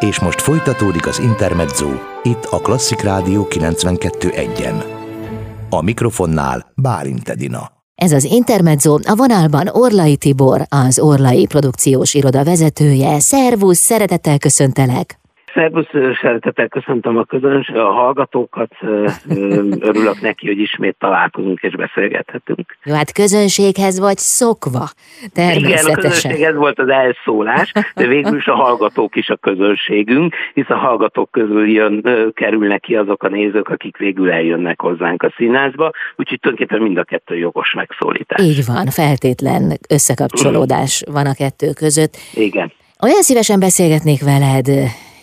És most folytatódik az Intermezzo, itt a Klasszik Rádió 92.1-en. A mikrofonnál Bálint Edina. Ez az Intermezzo, a vonalban Orlai Tibor, az Orlai Produkciós Iroda vezetője. Szervusz, szeretettel köszöntelek! Szervusz, szeretettel köszöntöm a közöns, a hallgatókat, örülök neki, hogy ismét találkozunk és beszélgethetünk. Jó, hát közönséghez vagy szokva, természetesen. Igen, a közönséghez volt az elszólás, de végül is a hallgatók is a közönségünk, hisz a hallgatók közül jön, kerülnek ki azok a nézők, akik végül eljönnek hozzánk a színházba, úgyhogy tulajdonképpen mind a kettő jogos megszólítás. Így van, feltétlen összekapcsolódás van a kettő között. Igen. Olyan szívesen beszélgetnék veled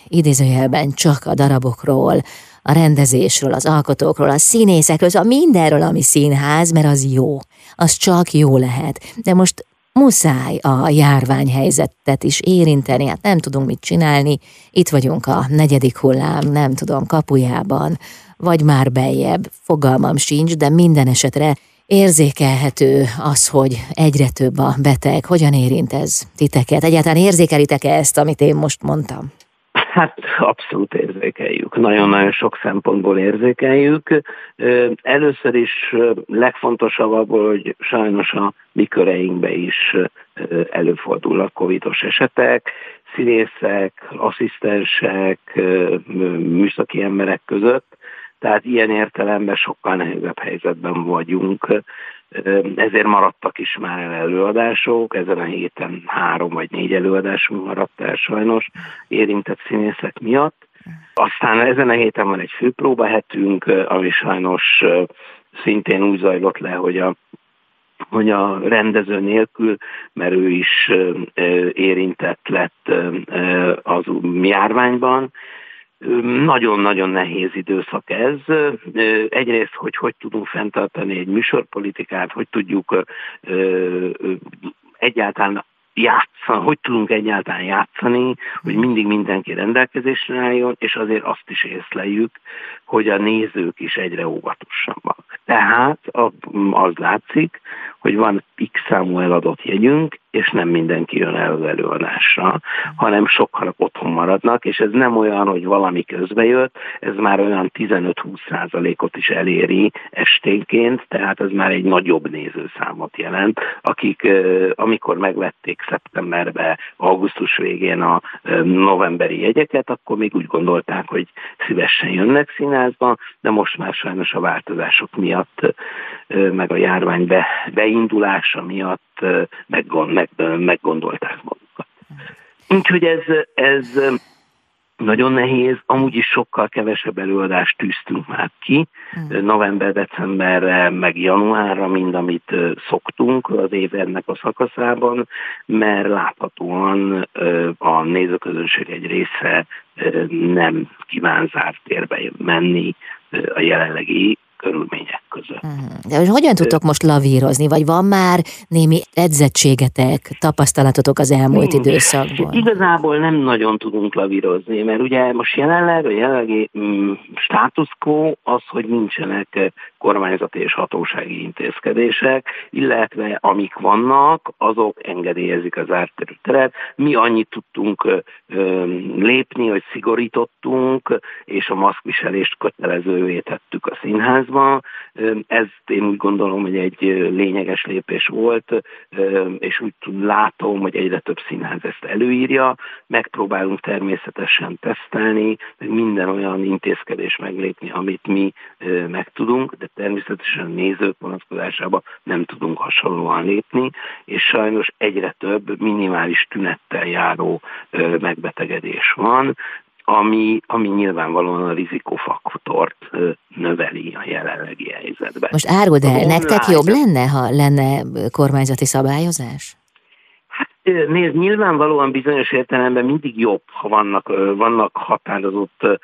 idézőjelben csak a darabokról, a rendezésről, az alkotókról, a színészekről, szóval mindenről, ami színház, mert az jó. Az csak jó lehet. De most muszáj a járványhelyzetet is érinteni, hát nem tudunk mit csinálni. Itt vagyunk a negyedik hullám, nem tudom, kapujában, vagy már beljebb, fogalmam sincs, de minden esetre érzékelhető az, hogy egyre több a beteg. Hogyan érint ez titeket? Egyáltalán érzékelitek-e ezt, amit én most mondtam? Hát abszolút érzékeljük, nagyon-nagyon sok szempontból érzékeljük. Először is legfontosabb abból, hogy sajnos a mi köreinkbe is előfordulnak covidos esetek, színészek, asszisztensek, műszaki emberek között, tehát ilyen értelemben sokkal nehezebb helyzetben vagyunk, ezért maradtak is már el előadások, ezen a héten három vagy négy előadásunk maradt el sajnos érintett színészek miatt. Aztán ezen a héten van egy főpróbahetünk, ami sajnos szintén úgy zajlott le, hogy a hogy a rendező nélkül, mert ő is érintett lett az járványban, nagyon-nagyon nehéz időszak ez. Egyrészt, hogy hogy tudunk fenntartani egy műsorpolitikát, hogy tudjuk egyáltalán játszani, hogy tudunk egyáltalán játszani, hogy mindig mindenki rendelkezésre álljon, és azért azt is észleljük, hogy a nézők is egyre óvatosabbak. Tehát az látszik, hogy van x számú eladott jegyünk, és nem mindenki jön el az előadásra, hanem sokkal otthon maradnak, és ez nem olyan, hogy valami közbejött, ez már olyan 15-20 százalékot is eléri esténként, tehát ez már egy nagyobb nézőszámot jelent, akik amikor megvették szeptemberben, augusztus végén a novemberi jegyeket, akkor még úgy gondolták, hogy szívesen jönnek színházba, de most már sajnos a változások miatt, meg a járvány be, beindulása miatt meggond, meg, meggondolták magukat. Úgyhogy ez, ez nagyon nehéz, amúgy is sokkal kevesebb előadást tűztünk már ki, hmm. november, decemberre, meg januárra, mind amit szoktunk az év ennek a szakaszában, mert láthatóan a nézőközönség egy része nem kíván zárt térbe menni a jelenlegi körülmények között. Mhm. De hogy hogyan tudtok most lavírozni, vagy van már némi edzettségetek, tapasztalatotok az elmúlt Nincs. időszakban? Igazából nem nagyon tudunk lavírozni, mert ugye most jelenleg a jelenlegi mm, status quo az, hogy nincsenek kormányzati és hatósági intézkedések, illetve amik vannak, azok engedélyezik az árterű Mi annyit tudtunk ö, lépni, hogy szigorítottunk, és a maszkviselést kötelezővé tettük a színházban. Ez én úgy gondolom, hogy egy lényeges lépés volt, és úgy látom, hogy egyre több színház ezt előírja. Megpróbálunk természetesen tesztelni, minden olyan intézkedés meglépni, amit mi meg tudunk, de természetesen nézők vonatkozásában nem tudunk hasonlóan lépni, és sajnos egyre több minimális tünettel járó megbetegedés van, ami, ami nyilvánvalóan a rizikofaktort növeli a jelenlegi helyzetben. Most áruld el, nektek jobb lenne, ha lenne kormányzati szabályozás? Nézd, nyilvánvalóan bizonyos értelemben mindig jobb, ha vannak, vannak határozott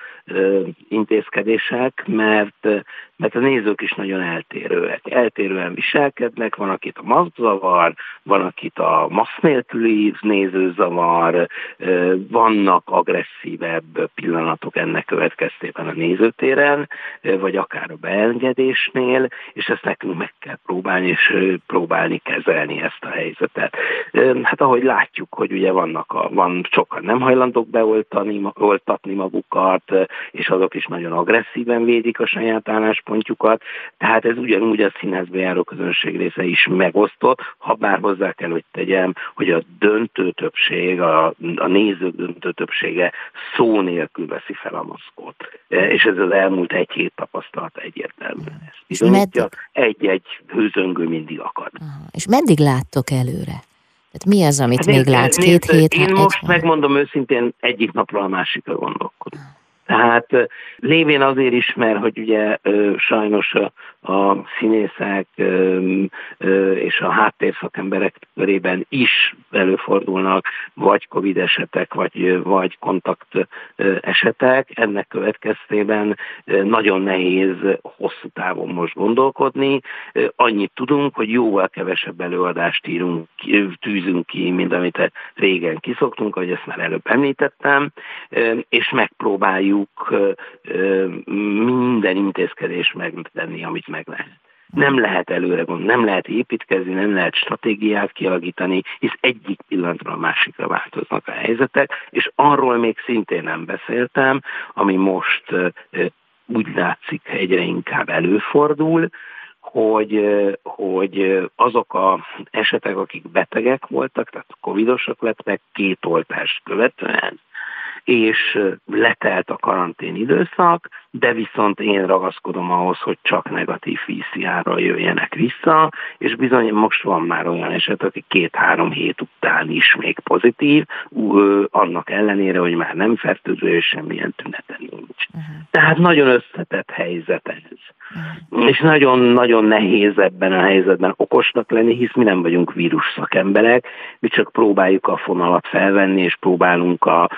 intézkedések, mert, mert a nézők is nagyon eltérőek. Eltérően viselkednek, van akit a maszk zavar, van akit a maszk nélküli néző zavar, vannak agresszívebb pillanatok ennek következtében a nézőtéren, vagy akár a beengedésnél, és ezt nekünk meg kell próbálni, és próbálni kezelni ezt a helyzetet. Hát ahogy látjuk, hogy ugye vannak a, van sokan nem hajlandók beoltani, oltatni magukat, és azok is nagyon agresszíven védik a saját álláspontjukat, tehát ez ugyanúgy a színházba járó közönség része is megosztott, ha bár hozzá kell, hogy tegyem, hogy a döntő többség, a, a nézők döntő többsége szó nélkül veszi fel a maszkot. És ez az elmúlt egy hét tapasztalat egyértelműen. Ez bizonyítja, egy-egy hőzöngő mindig akad. Aha. És meddig láttok előre? Tehát mi az, amit hát még látsz? Két hét? Én most megmondom őszintén, egyik napról a másikra gondolkodom. Tehát lévén azért is, mert hogy ugye sajnos a, színészek és a háttérszakemberek körében is előfordulnak vagy Covid esetek, vagy, vagy kontakt esetek. Ennek következtében nagyon nehéz hosszú távon most gondolkodni. Annyit tudunk, hogy jóval kevesebb előadást írunk, tűzünk ki, mint amit régen kiszoktunk, ahogy ezt már előbb említettem, és megpróbáljuk minden intézkedést megtenni, amit meg lehet. Nem lehet előre gondolni, nem lehet építkezni, nem lehet stratégiát kialakítani, hisz egyik pillanatra a másikra változnak a helyzetek, és arról még szintén nem beszéltem, ami most úgy látszik egyre inkább előfordul, hogy, hogy azok az esetek, akik betegek voltak, tehát covidosak lettek két oltást követően, és letelt a karantén időszak, de viszont én ragaszkodom ahhoz, hogy csak negatív PCR-ral jöjjenek vissza, és bizony most van már olyan eset, aki két-három hét után is még pozitív, annak ellenére, hogy már nem fertőző, és semmilyen tünete nincs. Uh-huh. Tehát nagyon összetett helyzet ez. Uh-huh. És nagyon-nagyon nehéz ebben a helyzetben okosnak lenni, hisz mi nem vagyunk vírus szakemberek, mi csak próbáljuk a fonalat felvenni, és próbálunk a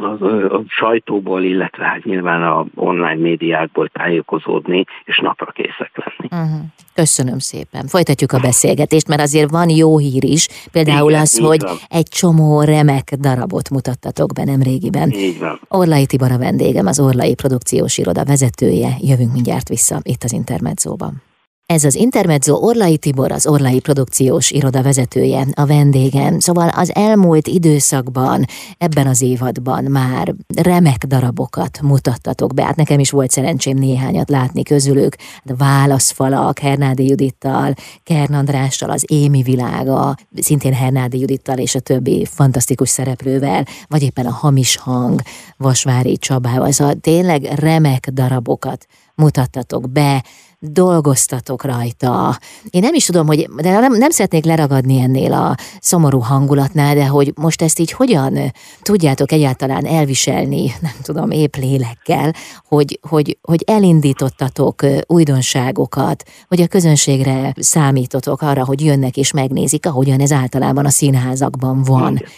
a, a sajtóból, illetve hát nyilván a online médiákból tájékozódni, és napra készek lenni. Uh-huh. Köszönöm szépen. Folytatjuk a beszélgetést, mert azért van jó hír is, például Igen, az, hogy van. egy csomó remek darabot mutattatok be nem régiben. Így van. Orlai Tibor a vendégem, az Orlai Produkciós Iroda vezetője. Jövünk mindjárt vissza itt az Intermedzóban. Ez az Intermezzo Orlai Tibor, az Orlai Produkciós Iroda vezetője, a vendégem. Szóval az elmúlt időszakban, ebben az évadban már remek darabokat mutattatok be. Hát nekem is volt szerencsém néhányat látni közülük. A Válaszfalak, Hernádi Judittal, Kern Andrással, az Émi világa, szintén Hernádi Judittal és a többi fantasztikus szereplővel, vagy éppen a Hamis Hang, Vasvári Csabával. Szóval tényleg remek darabokat mutattatok be, dolgoztatok rajta. Én nem is tudom, hogy de nem, nem szeretnék leragadni ennél a szomorú hangulatnál, de hogy most ezt így hogyan tudjátok egyáltalán elviselni, nem tudom, épp lélekkel, hogy, hogy, hogy elindítottatok újdonságokat, hogy a közönségre számítotok arra, hogy jönnek és megnézik, ahogyan ez általában a színházakban van. Igen.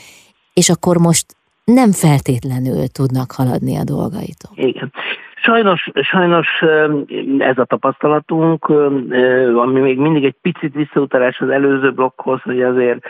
És akkor most nem feltétlenül tudnak haladni a dolgaitok. Igen. Sajnos, sajnos ez a tapasztalatunk, ami még mindig egy picit visszautalás az előző blokkhoz, hogy azért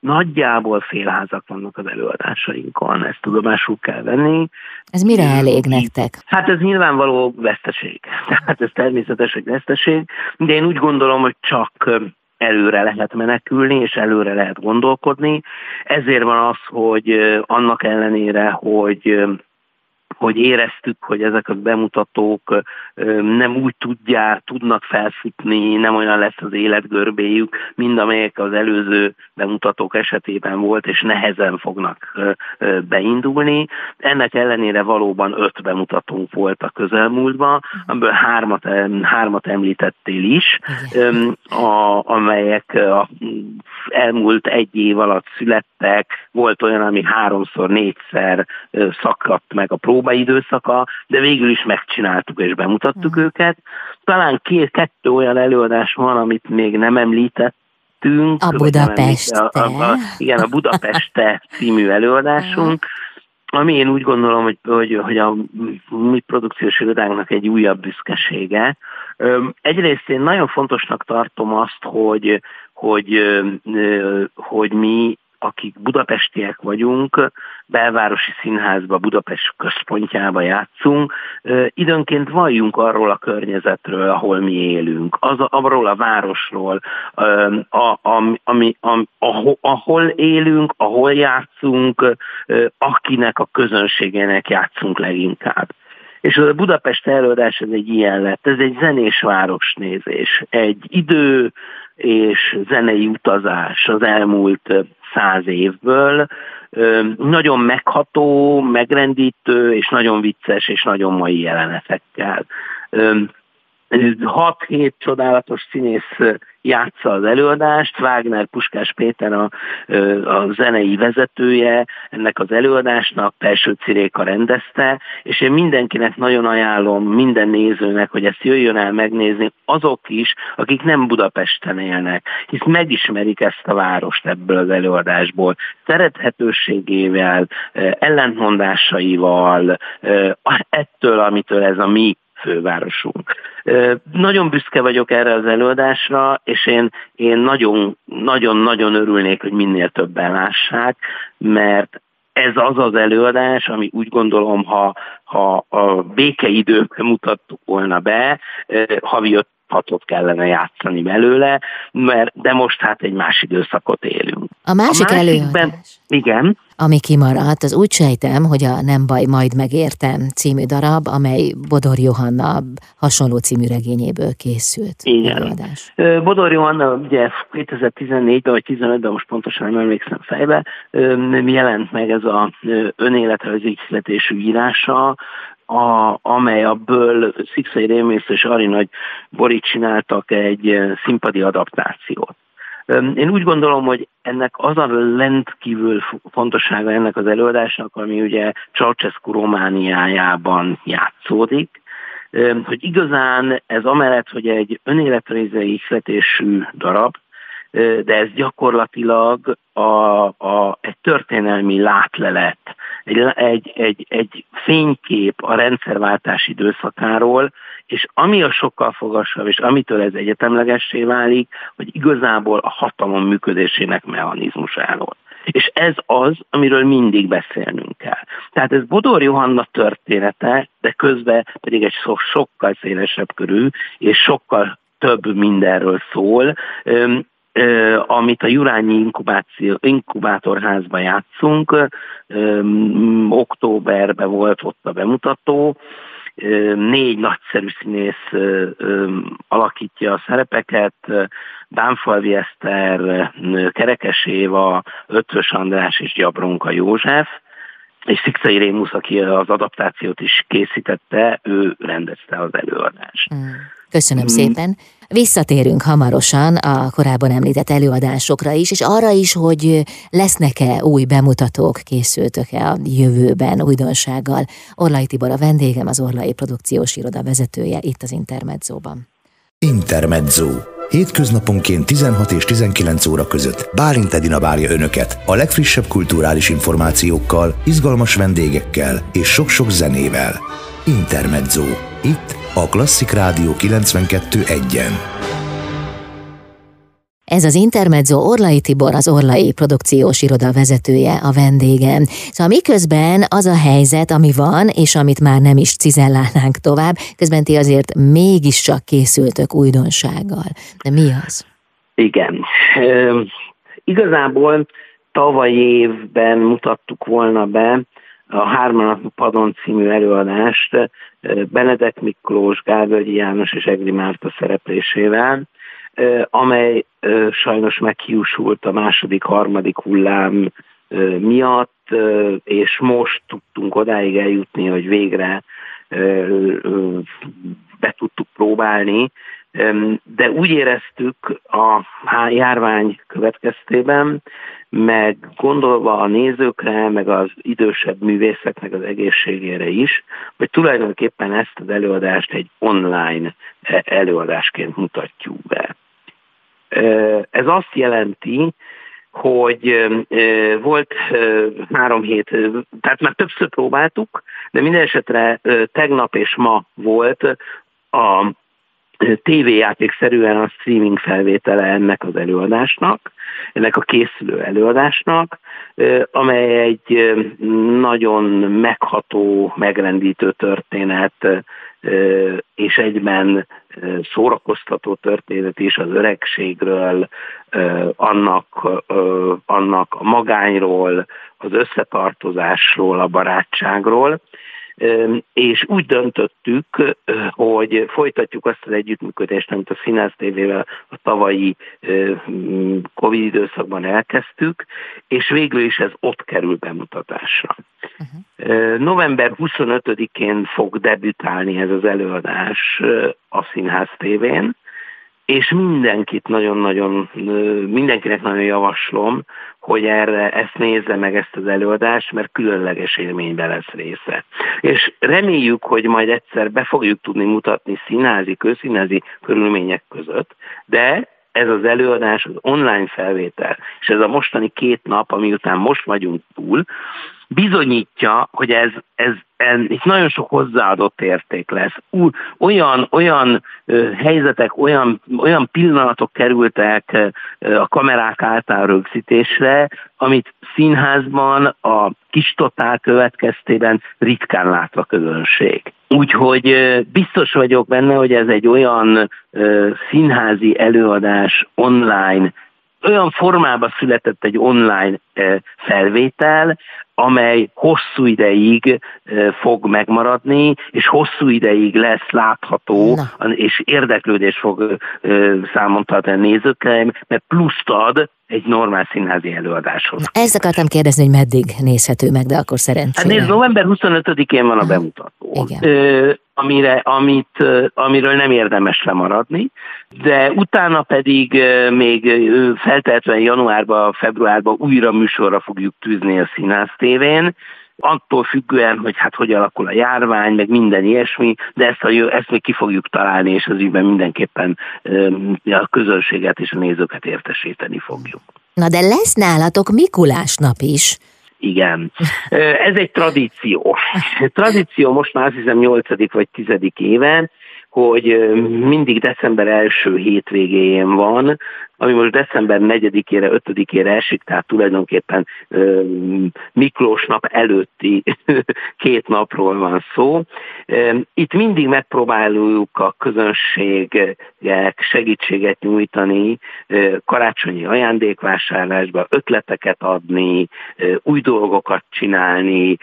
nagyjából félházak vannak az előadásainkon, ezt tudomásul kell venni. Ez mire elég nektek? Hát ez nyilvánvaló veszteség. Tehát ez természetes, hogy veszteség, de én úgy gondolom, hogy csak előre lehet menekülni, és előre lehet gondolkodni. Ezért van az, hogy annak ellenére, hogy hogy éreztük, hogy ezek a bemutatók nem úgy tudják, tudnak felfutni, nem olyan lesz az életgörbéjük, mint amelyek az előző bemutatók esetében volt, és nehezen fognak beindulni. Ennek ellenére valóban öt bemutatónk volt a közelmúltban, amiből hármat, hármat említettél is, a, amelyek a elmúlt egy év alatt születtek, volt olyan, ami háromszor, négyszer szakadt meg a próba, próbaidőszaka, de végül is megcsináltuk és bemutattuk mm. őket. Talán két, kettő olyan előadás van, amit még nem említettünk. A Budapest. A, a, a, igen, a Budapeste című előadásunk, ami én úgy gondolom, hogy, hogy, hogy a mi produkciós irodánknak egy újabb büszkesége. Egyrészt én nagyon fontosnak tartom azt, hogy, hogy, hogy mi akik budapestiek vagyunk, belvárosi színházba, Budapest központjába játszunk, időnként valljunk arról a környezetről, ahol mi élünk, az, arról a városról, a, ami, ami, ahol, ahol élünk, ahol játszunk, akinek a közönségének játszunk leginkább. És a Budapest előadás ez egy ilyen lett, ez egy zenés városnézés, egy idő és zenei utazás az elmúlt száz évből, nagyon megható, megrendítő, és nagyon vicces, és nagyon mai jelenetekkel. 6-7 csodálatos színész játsza az előadást, Wagner Puskás Péter a, a zenei vezetője ennek az előadásnak, Pelső Ciréka rendezte, és én mindenkinek nagyon ajánlom, minden nézőnek, hogy ezt jöjjön el megnézni, azok is, akik nem Budapesten élnek, hisz megismerik ezt a várost ebből az előadásból, szerethetőségével, ellentmondásaival, ettől, amitől ez a mi fővárosunk. Nagyon büszke vagyok erre az előadásra, és én, én nagyon, nagyon, nagyon örülnék, hogy minél többen lássák, mert ez az az előadás, ami úgy gondolom, ha, ha a békeidőkben mutattuk volna be, havi öt hatot kellene játszani belőle, mert de most hát egy más időszakot élünk. A másik a előadás. Igen. Ami kimaradt, az úgy sejtem, hogy a Nem baj, majd megértem című darab, amely Bodor Johanna hasonló című regényéből készült. Igen. Előadás. Bodor Johanna ugye 2014-ben vagy 15-ben, most pontosan nem emlékszem fejbe, jelent meg ez a önéletrajzi írása, a, amely abból Szikszai Rémész és Ari Nagy Bori csináltak egy színpadi adaptációt. Én úgy gondolom, hogy ennek az a rendkívül fontossága ennek az előadásnak, ami ugye Ceausescu Romániájában játszódik, hogy igazán ez amellett, hogy egy önéletrajzai ihletésű darab, de ez gyakorlatilag a, a, egy történelmi látlelet, egy, egy, egy, egy fénykép a rendszerváltás időszakáról, és ami a sokkal fogasabb, és amitől ez egyetemlegessé válik, hogy igazából a hatalom működésének mechanizmusáról. És ez az, amiről mindig beszélnünk kell. Tehát ez Bodor Johanna története, de közben pedig egy sokkal szélesebb körű, és sokkal több mindenről szól amit a Jurányi inkubáció, inkubátorházban játszunk. Októberben volt ott a bemutató, négy nagyszerű színész alakítja a szerepeket, Bánfalvi Eszter, Kerekes Éva, Ötvös András és Gyabronka József, és Szikszai Rémusz, aki az adaptációt is készítette, ő rendezte az előadást. Mm. Köszönöm szépen. Visszatérünk hamarosan a korábban említett előadásokra is, és arra is, hogy lesznek-e új bemutatók, készültök-e a jövőben újdonsággal. Orlai Tibor a vendégem, az Orlai Produkciós Iroda vezetője itt az Intermedzóban. Intermezzo. Hétköznaponként 16 és 19 óra között Bálint Edina várja Önöket a legfrissebb kulturális információkkal, izgalmas vendégekkel és sok-sok zenével. Intermezzo. Itt a Klasszik Rádió 92.1-en. Ez az Intermezzo Orlai Tibor, az Orlai produkciós iroda vezetője, a vendégem. Szóval miközben az a helyzet, ami van, és amit már nem is cizellálnánk tovább, közben ti azért mégiscsak készültök újdonsággal. De mi az? Igen. E, igazából tavaly évben mutattuk volna be a Hárman Padon című előadást Benedek Miklós, Gálvölgyi János és Egri Márta szereplésével, amely sajnos meghiúsult a második, harmadik hullám miatt, és most tudtunk odáig eljutni, hogy végre be tudtuk próbálni, de úgy éreztük a járvány következtében, meg gondolva a nézőkre, meg az idősebb művészeknek az egészségére is, hogy tulajdonképpen ezt az előadást egy online e, előadásként mutatjuk be. Ez azt jelenti, hogy volt három hét, tehát már többször próbáltuk, de minden esetre tegnap és ma volt a tévéjátékszerűen a streaming felvétele ennek az előadásnak, ennek a készülő előadásnak, amely egy nagyon megható, megrendítő történet, és egyben szórakoztató történet is az öregségről, annak, annak a magányról, az összetartozásról, a barátságról és úgy döntöttük, hogy folytatjuk azt az együttműködést, amit a Színász TV-vel a tavalyi Covid időszakban elkezdtük, és végül is ez ott kerül bemutatásra. Uh-huh. November 25-én fog debütálni ez az előadás a Színház TV-n, és mindenkit nagyon-nagyon, mindenkinek nagyon javaslom, hogy erre ezt nézze meg ezt az előadást, mert különleges élménybe lesz része. És reméljük, hogy majd egyszer be fogjuk tudni mutatni színházi, közszínházi körülmények között, de ez az előadás, az online felvétel, és ez a mostani két nap, ami után most vagyunk túl, bizonyítja, hogy ez, ez, ez itt nagyon sok hozzáadott érték lesz. Olyan, olyan helyzetek, olyan, olyan pillanatok kerültek a kamerák által rögzítésre, amit színházban a kis totál következtében ritkán lát a közönség. Úgyhogy biztos vagyok benne, hogy ez egy olyan színházi előadás online, olyan formában született egy online felvétel, amely hosszú ideig fog megmaradni, és hosszú ideig lesz látható, Na. és érdeklődés fog számon tartani a nézőkkel, mert pluszt ad egy normál színházi előadáshoz. Na, ezt akartam kérdezni, hogy meddig nézhető meg, de akkor szerencsére. Hát nézd, november 25-én van a bemutató. Igen. Ö, amire, amit, amiről nem érdemes lemaradni, de utána pedig még feltehetően januárban, februárban újra műsorra fogjuk tűzni a Színász tévén, attól függően, hogy hát hogy alakul a járvány, meg minden ilyesmi, de ezt, a, ezt még ki fogjuk találni, és az ügyben mindenképpen a közönséget és a nézőket értesíteni fogjuk. Na de lesz nálatok Mikulás nap is. Igen. Ez egy tradíció. Tradíció most már azt hiszem 8. vagy 10. éve, hogy mindig december első hétvégéjén van, ami most december 4-ére, 5-ére esik, tehát tulajdonképpen Miklós nap előtti két napról van szó. Itt mindig megpróbáljuk a közönségek segítséget nyújtani, karácsonyi ajándékvásárlásba, ötleteket adni, új dolgokat csinálni,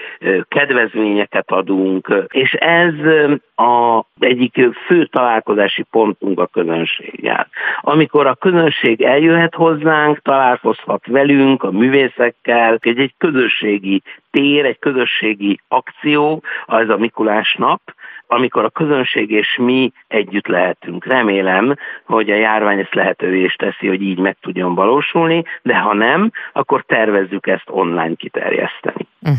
kedvezményeket adunk, és ez a egyik fő találkozási pontunk a közönséggel. Amikor a közönség eljöhet hozzánk, találkozhat velünk, a művészekkel, egy, egy közösségi tér, egy közösségi akció, az a Mikulás nap, amikor a közönség és mi együtt lehetünk. Remélem, hogy a járvány ezt lehetővé is teszi, hogy így meg tudjon valósulni, de ha nem, akkor tervezzük ezt online kiterjeszteni. Mm.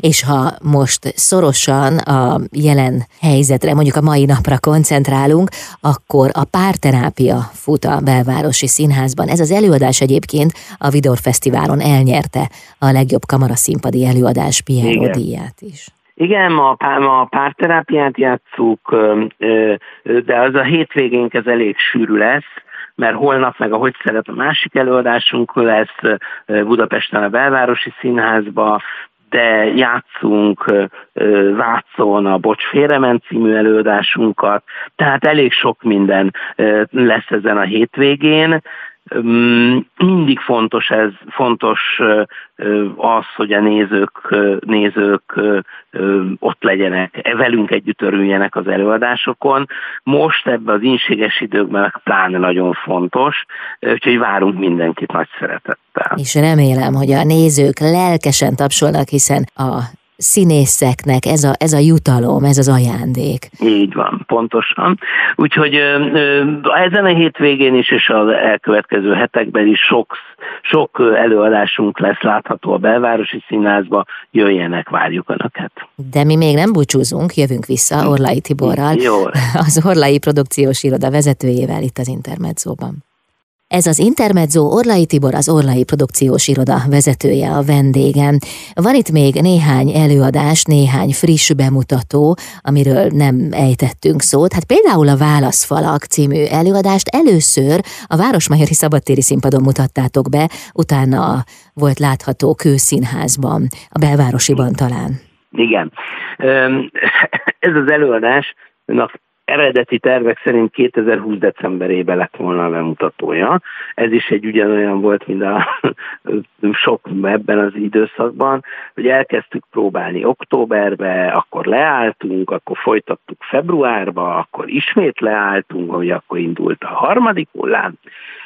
És ha most szorosan a jelen helyzetre, mondjuk a mai napra koncentrálunk, akkor a párterápia fut a belvárosi színházban. Ez az előadás egyébként a Vidor Fesztiválon elnyerte a legjobb kamaraszínpadi előadás Piero díját is. Igen, ma, a párterápiát játszuk, de az a hétvégénk ez elég sűrű lesz, mert holnap meg, ahogy szeret, a másik előadásunk lesz Budapesten a Belvárosi Színházba, de játszunk Vácon a Bocs Félrement című előadásunkat, tehát elég sok minden lesz ezen a hétvégén. Mindig fontos ez, fontos az, hogy a nézők, nézők ott legyenek, velünk együtt örüljenek az előadásokon. Most ebben az inséges időkben pláne nagyon fontos, úgyhogy várunk mindenkit nagy szeretettel. És remélem, hogy a nézők lelkesen tapsolnak, hiszen a színészeknek ez a, ez a jutalom, ez az ajándék. Így van, pontosan. Úgyhogy ezen a hétvégén is, és az elkövetkező hetekben is sok, sok előadásunk lesz látható a belvárosi színházba, jöjjenek, várjuk Önöket. De mi még nem búcsúzunk, jövünk vissza Orlai Tiborral, Jó. az Orlai produkciós iroda vezetőjével itt az Intermedzóban. Ez az Intermezzo Orlai Tibor, az Orlai Produkciós Iroda vezetője a vendégem. Van itt még néhány előadás, néhány friss bemutató, amiről nem ejtettünk szót. Hát például a Válaszfalak című előadást először a Városmajori Szabadtéri Színpadon mutattátok be, utána volt látható Kőszínházban, a belvárosiban talán. Igen. Ez az előadás eredeti tervek szerint 2020 decemberében lett volna a bemutatója. Ez is egy ugyanolyan volt, mint a sok ebben az időszakban, hogy elkezdtük próbálni októberbe, akkor leálltunk, akkor folytattuk februárba, akkor ismét leálltunk, hogy akkor indult a harmadik hullám,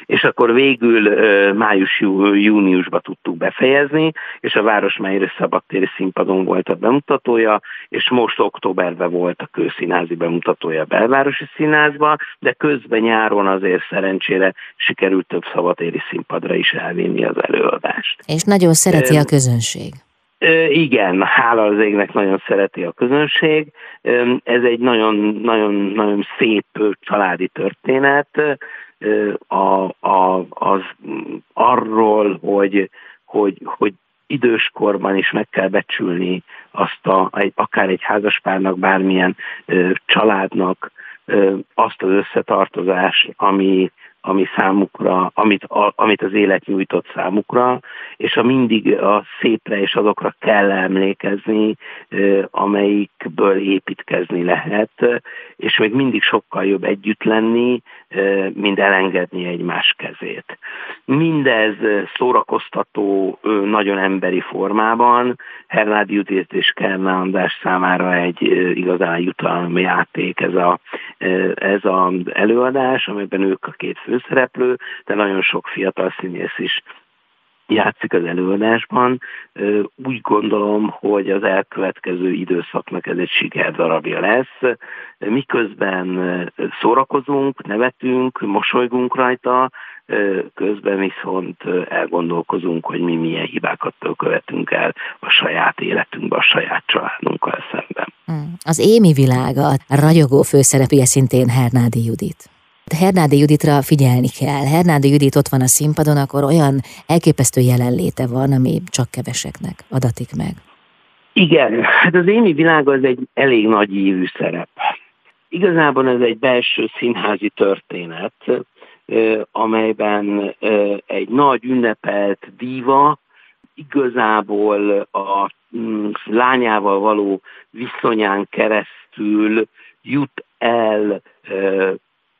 és akkor végül május-júniusba tudtuk befejezni, és a Városmányos Szabadtéri Színpadon volt a bemutatója, és most októberben volt a kőszínházi bemutatója belvárosi színházba, de közben nyáron azért szerencsére sikerült több szabatéri színpadra is elvinni az előadást. És nagyon szereti a közönség. Igen, hála az égnek nagyon szereti a közönség. Ez egy nagyon, nagyon, nagyon szép családi történet. A, a, az arról, hogy, hogy, hogy időskorban is meg kell becsülni azt a, egy, akár egy házaspárnak, bármilyen ö, családnak ö, azt az összetartozást, ami, ami számukra, amit, a, amit az élet nyújtott számukra, és a mindig a szépre és azokra kell emlékezni, amelyikből építkezni lehet, és még mindig sokkal jobb együtt lenni, mint elengedni egymás kezét. Mindez szórakoztató, nagyon emberi formában, Hernádi Judit és Kerná András számára egy igazán jutalmi játék ez, a, ez az előadás, amiben ők a két főszereplő, de nagyon sok fiatal színész is játszik az előadásban. Úgy gondolom, hogy az elkövetkező időszaknak ez egy sikerdarabja lesz. Miközben szórakozunk, nevetünk, mosolygunk rajta, közben viszont elgondolkozunk, hogy mi milyen hibákat követünk el a saját életünkben, a saját családunkkal szemben. Hmm. Az Émi világa ragyogó főszerepje szintén Hernádi Judit. Hernádi Juditra figyelni kell. Hernádi Judit ott van a színpadon, akkor olyan elképesztő jelenléte van, ami csak keveseknek adatik meg. Igen, hát az Émi világ az egy elég nagy ívű szerep. Igazából ez egy belső színházi történet, amelyben egy nagy ünnepelt díva igazából a mm, lányával való viszonyán keresztül jut el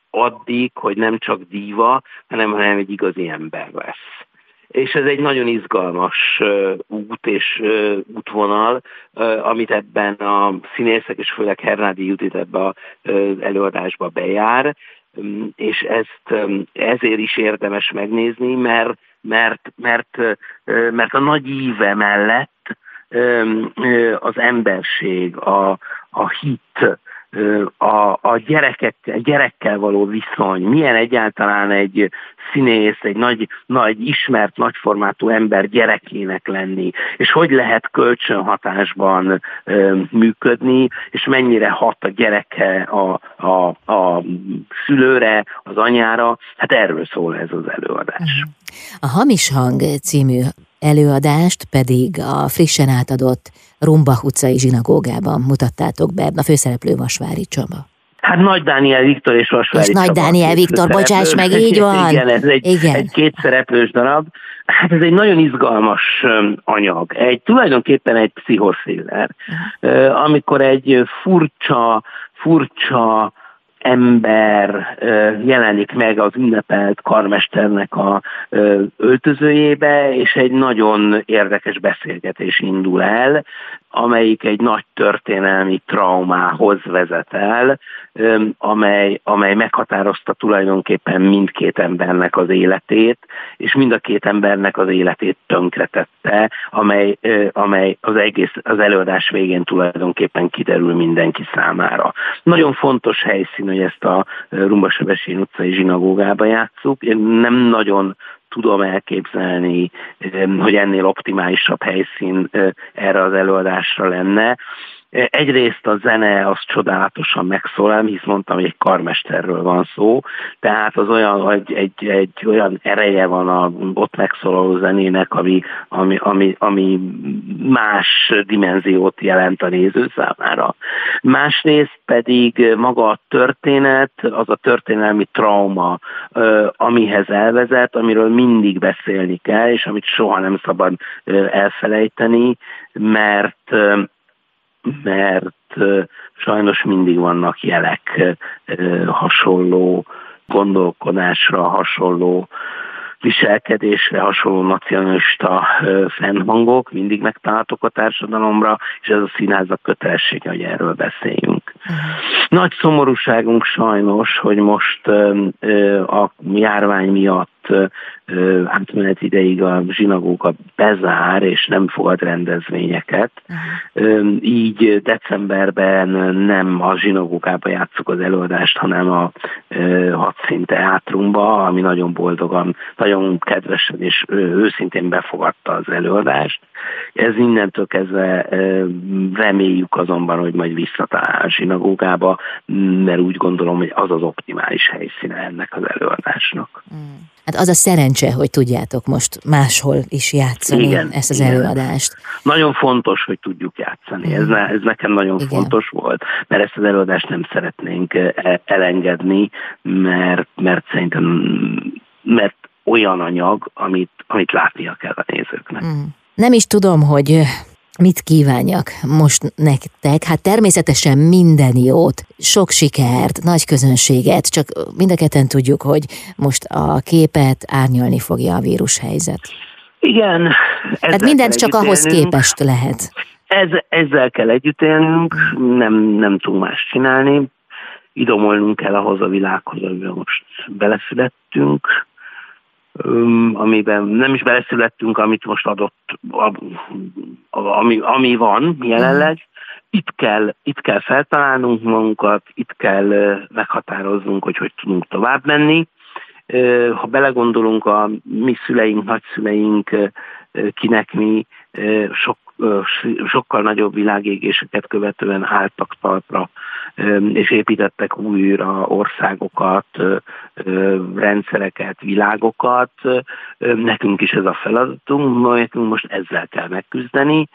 addig, hogy nem csak díva, hanem, hanem egy igazi ember lesz. És ez egy nagyon izgalmas út és útvonal, amit ebben a színészek, és főleg Hernádi Judit ebbe az előadásba bejár, és ezt ezért is érdemes megnézni, mert, mert, mert, mert a nagy íve mellett az emberség, a, a hit, a, a gyerekek, gyerekkel való viszony, milyen egyáltalán egy színész, egy nagy, nagy ismert, nagyformátú ember gyerekének lenni, és hogy lehet kölcsönhatásban ö, működni, és mennyire hat a gyereke a, a, a szülőre, az anyára, hát erről szól ez az előadás. A Hamis Hang című előadást pedig a frissen átadott Rumbach utcai zsinagógában mutattátok be, a főszereplő Vasvári Csaba. Hát Nagy Dániel Viktor és Vasvári És Nagy Dániel Viktor, bocsáss meg, így van. Igen, ez egy, Igen. egy kétszereplős darab. Hát ez egy nagyon izgalmas anyag. Egy tulajdonképpen egy pszichosziller. Amikor egy furcsa, furcsa ember jelenik meg az ünnepelt karmesternek a öltözőjébe, és egy nagyon érdekes beszélgetés indul el, amelyik egy nagy történelmi traumához vezet el, amely, amely meghatározta tulajdonképpen mindkét embernek az életét, és mind a két embernek az életét tönkretette, amely, amely az egész az előadás végén tulajdonképpen kiderül mindenki számára. Nagyon fontos helyszín, hogy ezt a Rumbasebesén utcai zsinagógába játszuk. Én nem nagyon tudom elképzelni, hogy ennél optimálisabb helyszín erre az előadásra lenne. Egyrészt a zene az csodálatosan megszólal, hisz mondtam, hogy egy karmesterről van szó, tehát az olyan, hogy egy, egy olyan ereje van a ott megszólaló zenének, ami, ami, ami, ami más dimenziót jelent a néző számára. Másrészt pedig maga a történet, az a történelmi trauma, amihez elvezet, amiről mindig beszélni kell, és amit soha nem szabad elfelejteni, mert mert sajnos mindig vannak jelek hasonló gondolkodásra, hasonló viselkedésre hasonló nacionalista fennhangok mindig megtalálhatók a társadalomra, és ez a színházak kötelessége, hogy erről beszéljünk. Uh-huh. Nagy szomorúságunk sajnos, hogy most a járvány miatt átmenet ideig a zsinagóga bezár, és nem fogad rendezvényeket. Uh-huh. Így decemberben nem a zsinagógába játszuk az előadást, hanem a hadszín teátrumba, ami nagyon boldogan, nagyon kedvesen és őszintén befogadta az előadást. Ez innentől kezdve reméljük azonban, hogy majd visszatalál a zsinagógába, mert úgy gondolom, hogy az az optimális helyszíne ennek az előadásnak. Mm. Hát az a szerencse, hogy tudjátok most máshol is játszani igen, ezt az igen. előadást. Nagyon fontos, hogy tudjuk játszani. Ez, ne, ez nekem nagyon igen. fontos volt, mert ezt az előadást nem szeretnénk e, elengedni, mert, mert szerintem mert olyan anyag, amit, amit látnia kell a nézőknek. Mm. Nem is tudom, hogy mit kívánjak most nektek? Hát természetesen minden jót, sok sikert, nagy közönséget, csak mind a ketten tudjuk, hogy most a képet árnyalni fogja a vírushelyzet. Igen. Tehát mindent csak ahhoz képest lehet. Ez, ezzel kell együtt élnünk, nem, nem tudunk más csinálni. Idomolnunk kell ahhoz a világhoz, amiben most beleszülettünk, amiben nem is beleszülettünk, amit most adott, ami, ami van jelenleg. Itt kell, itt kell feltalálnunk magunkat, itt kell meghatároznunk, hogy hogy tudunk tovább menni. Ha belegondolunk, a mi szüleink, nagyszüleink, kinek mi sok sokkal nagyobb világégéseket követően álltak talpra, és építettek újra országokat, rendszereket, világokat. Nekünk is ez a feladatunk, nekünk most ezzel kell megküzdeni.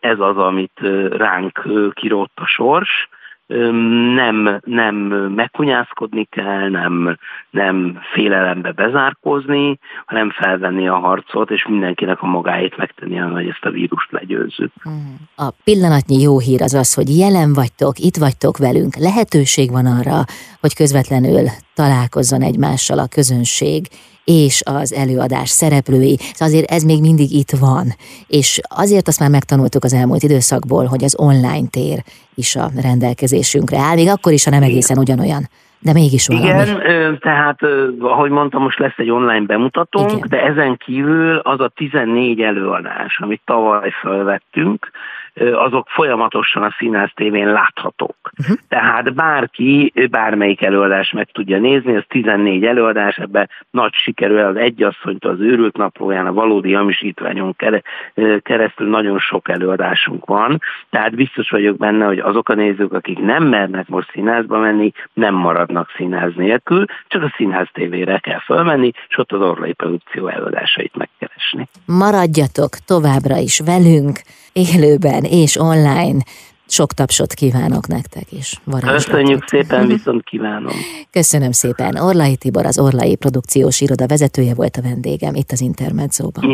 Ez az, amit ránk kirótt a sors, nem, nem megkunyászkodni kell, nem, nem félelembe bezárkózni, hanem felvenni a harcot, és mindenkinek a magáét megtenni, hogy ezt a vírust legyőzzük. Hmm. A pillanatnyi jó hír az az, hogy jelen vagytok, itt vagytok velünk, lehetőség van arra, hogy közvetlenül találkozzon egymással a közönség, és az előadás szereplői. Szóval azért ez még mindig itt van. És azért azt már megtanultuk az elmúlt időszakból, hogy az online tér is a rendelkezésünkre áll, még akkor is, ha nem egészen ugyanolyan. De mégis valami. Igen, tehát ahogy mondtam, most lesz egy online bemutatónk, Igen. de ezen kívül az a 14 előadás, amit tavaly felvettünk, azok folyamatosan a Színház tévén láthatók. Uh-huh. Tehát bárki, bármelyik előadás meg tudja nézni, ez 14 előadás, ebben nagy sikerül az egyasszonyt az őrült naplóján, a valódi hamisítványon keresztül nagyon sok előadásunk van, tehát biztos vagyok benne, hogy azok a nézők, akik nem mernek most színházba menni, nem maradnak színház nélkül, csak a Színház tévére kell fölmenni, és ott az Orlai Produkció előadásait megkeresni. Maradjatok továbbra is velünk, élőben és online. Sok tapsot kívánok nektek is. Köszönjük szépen, viszont kívánom. Köszönöm szépen. Orlai Tibor, az Orlai Produkciós Iroda vezetője volt a vendégem itt az Intermedzóban.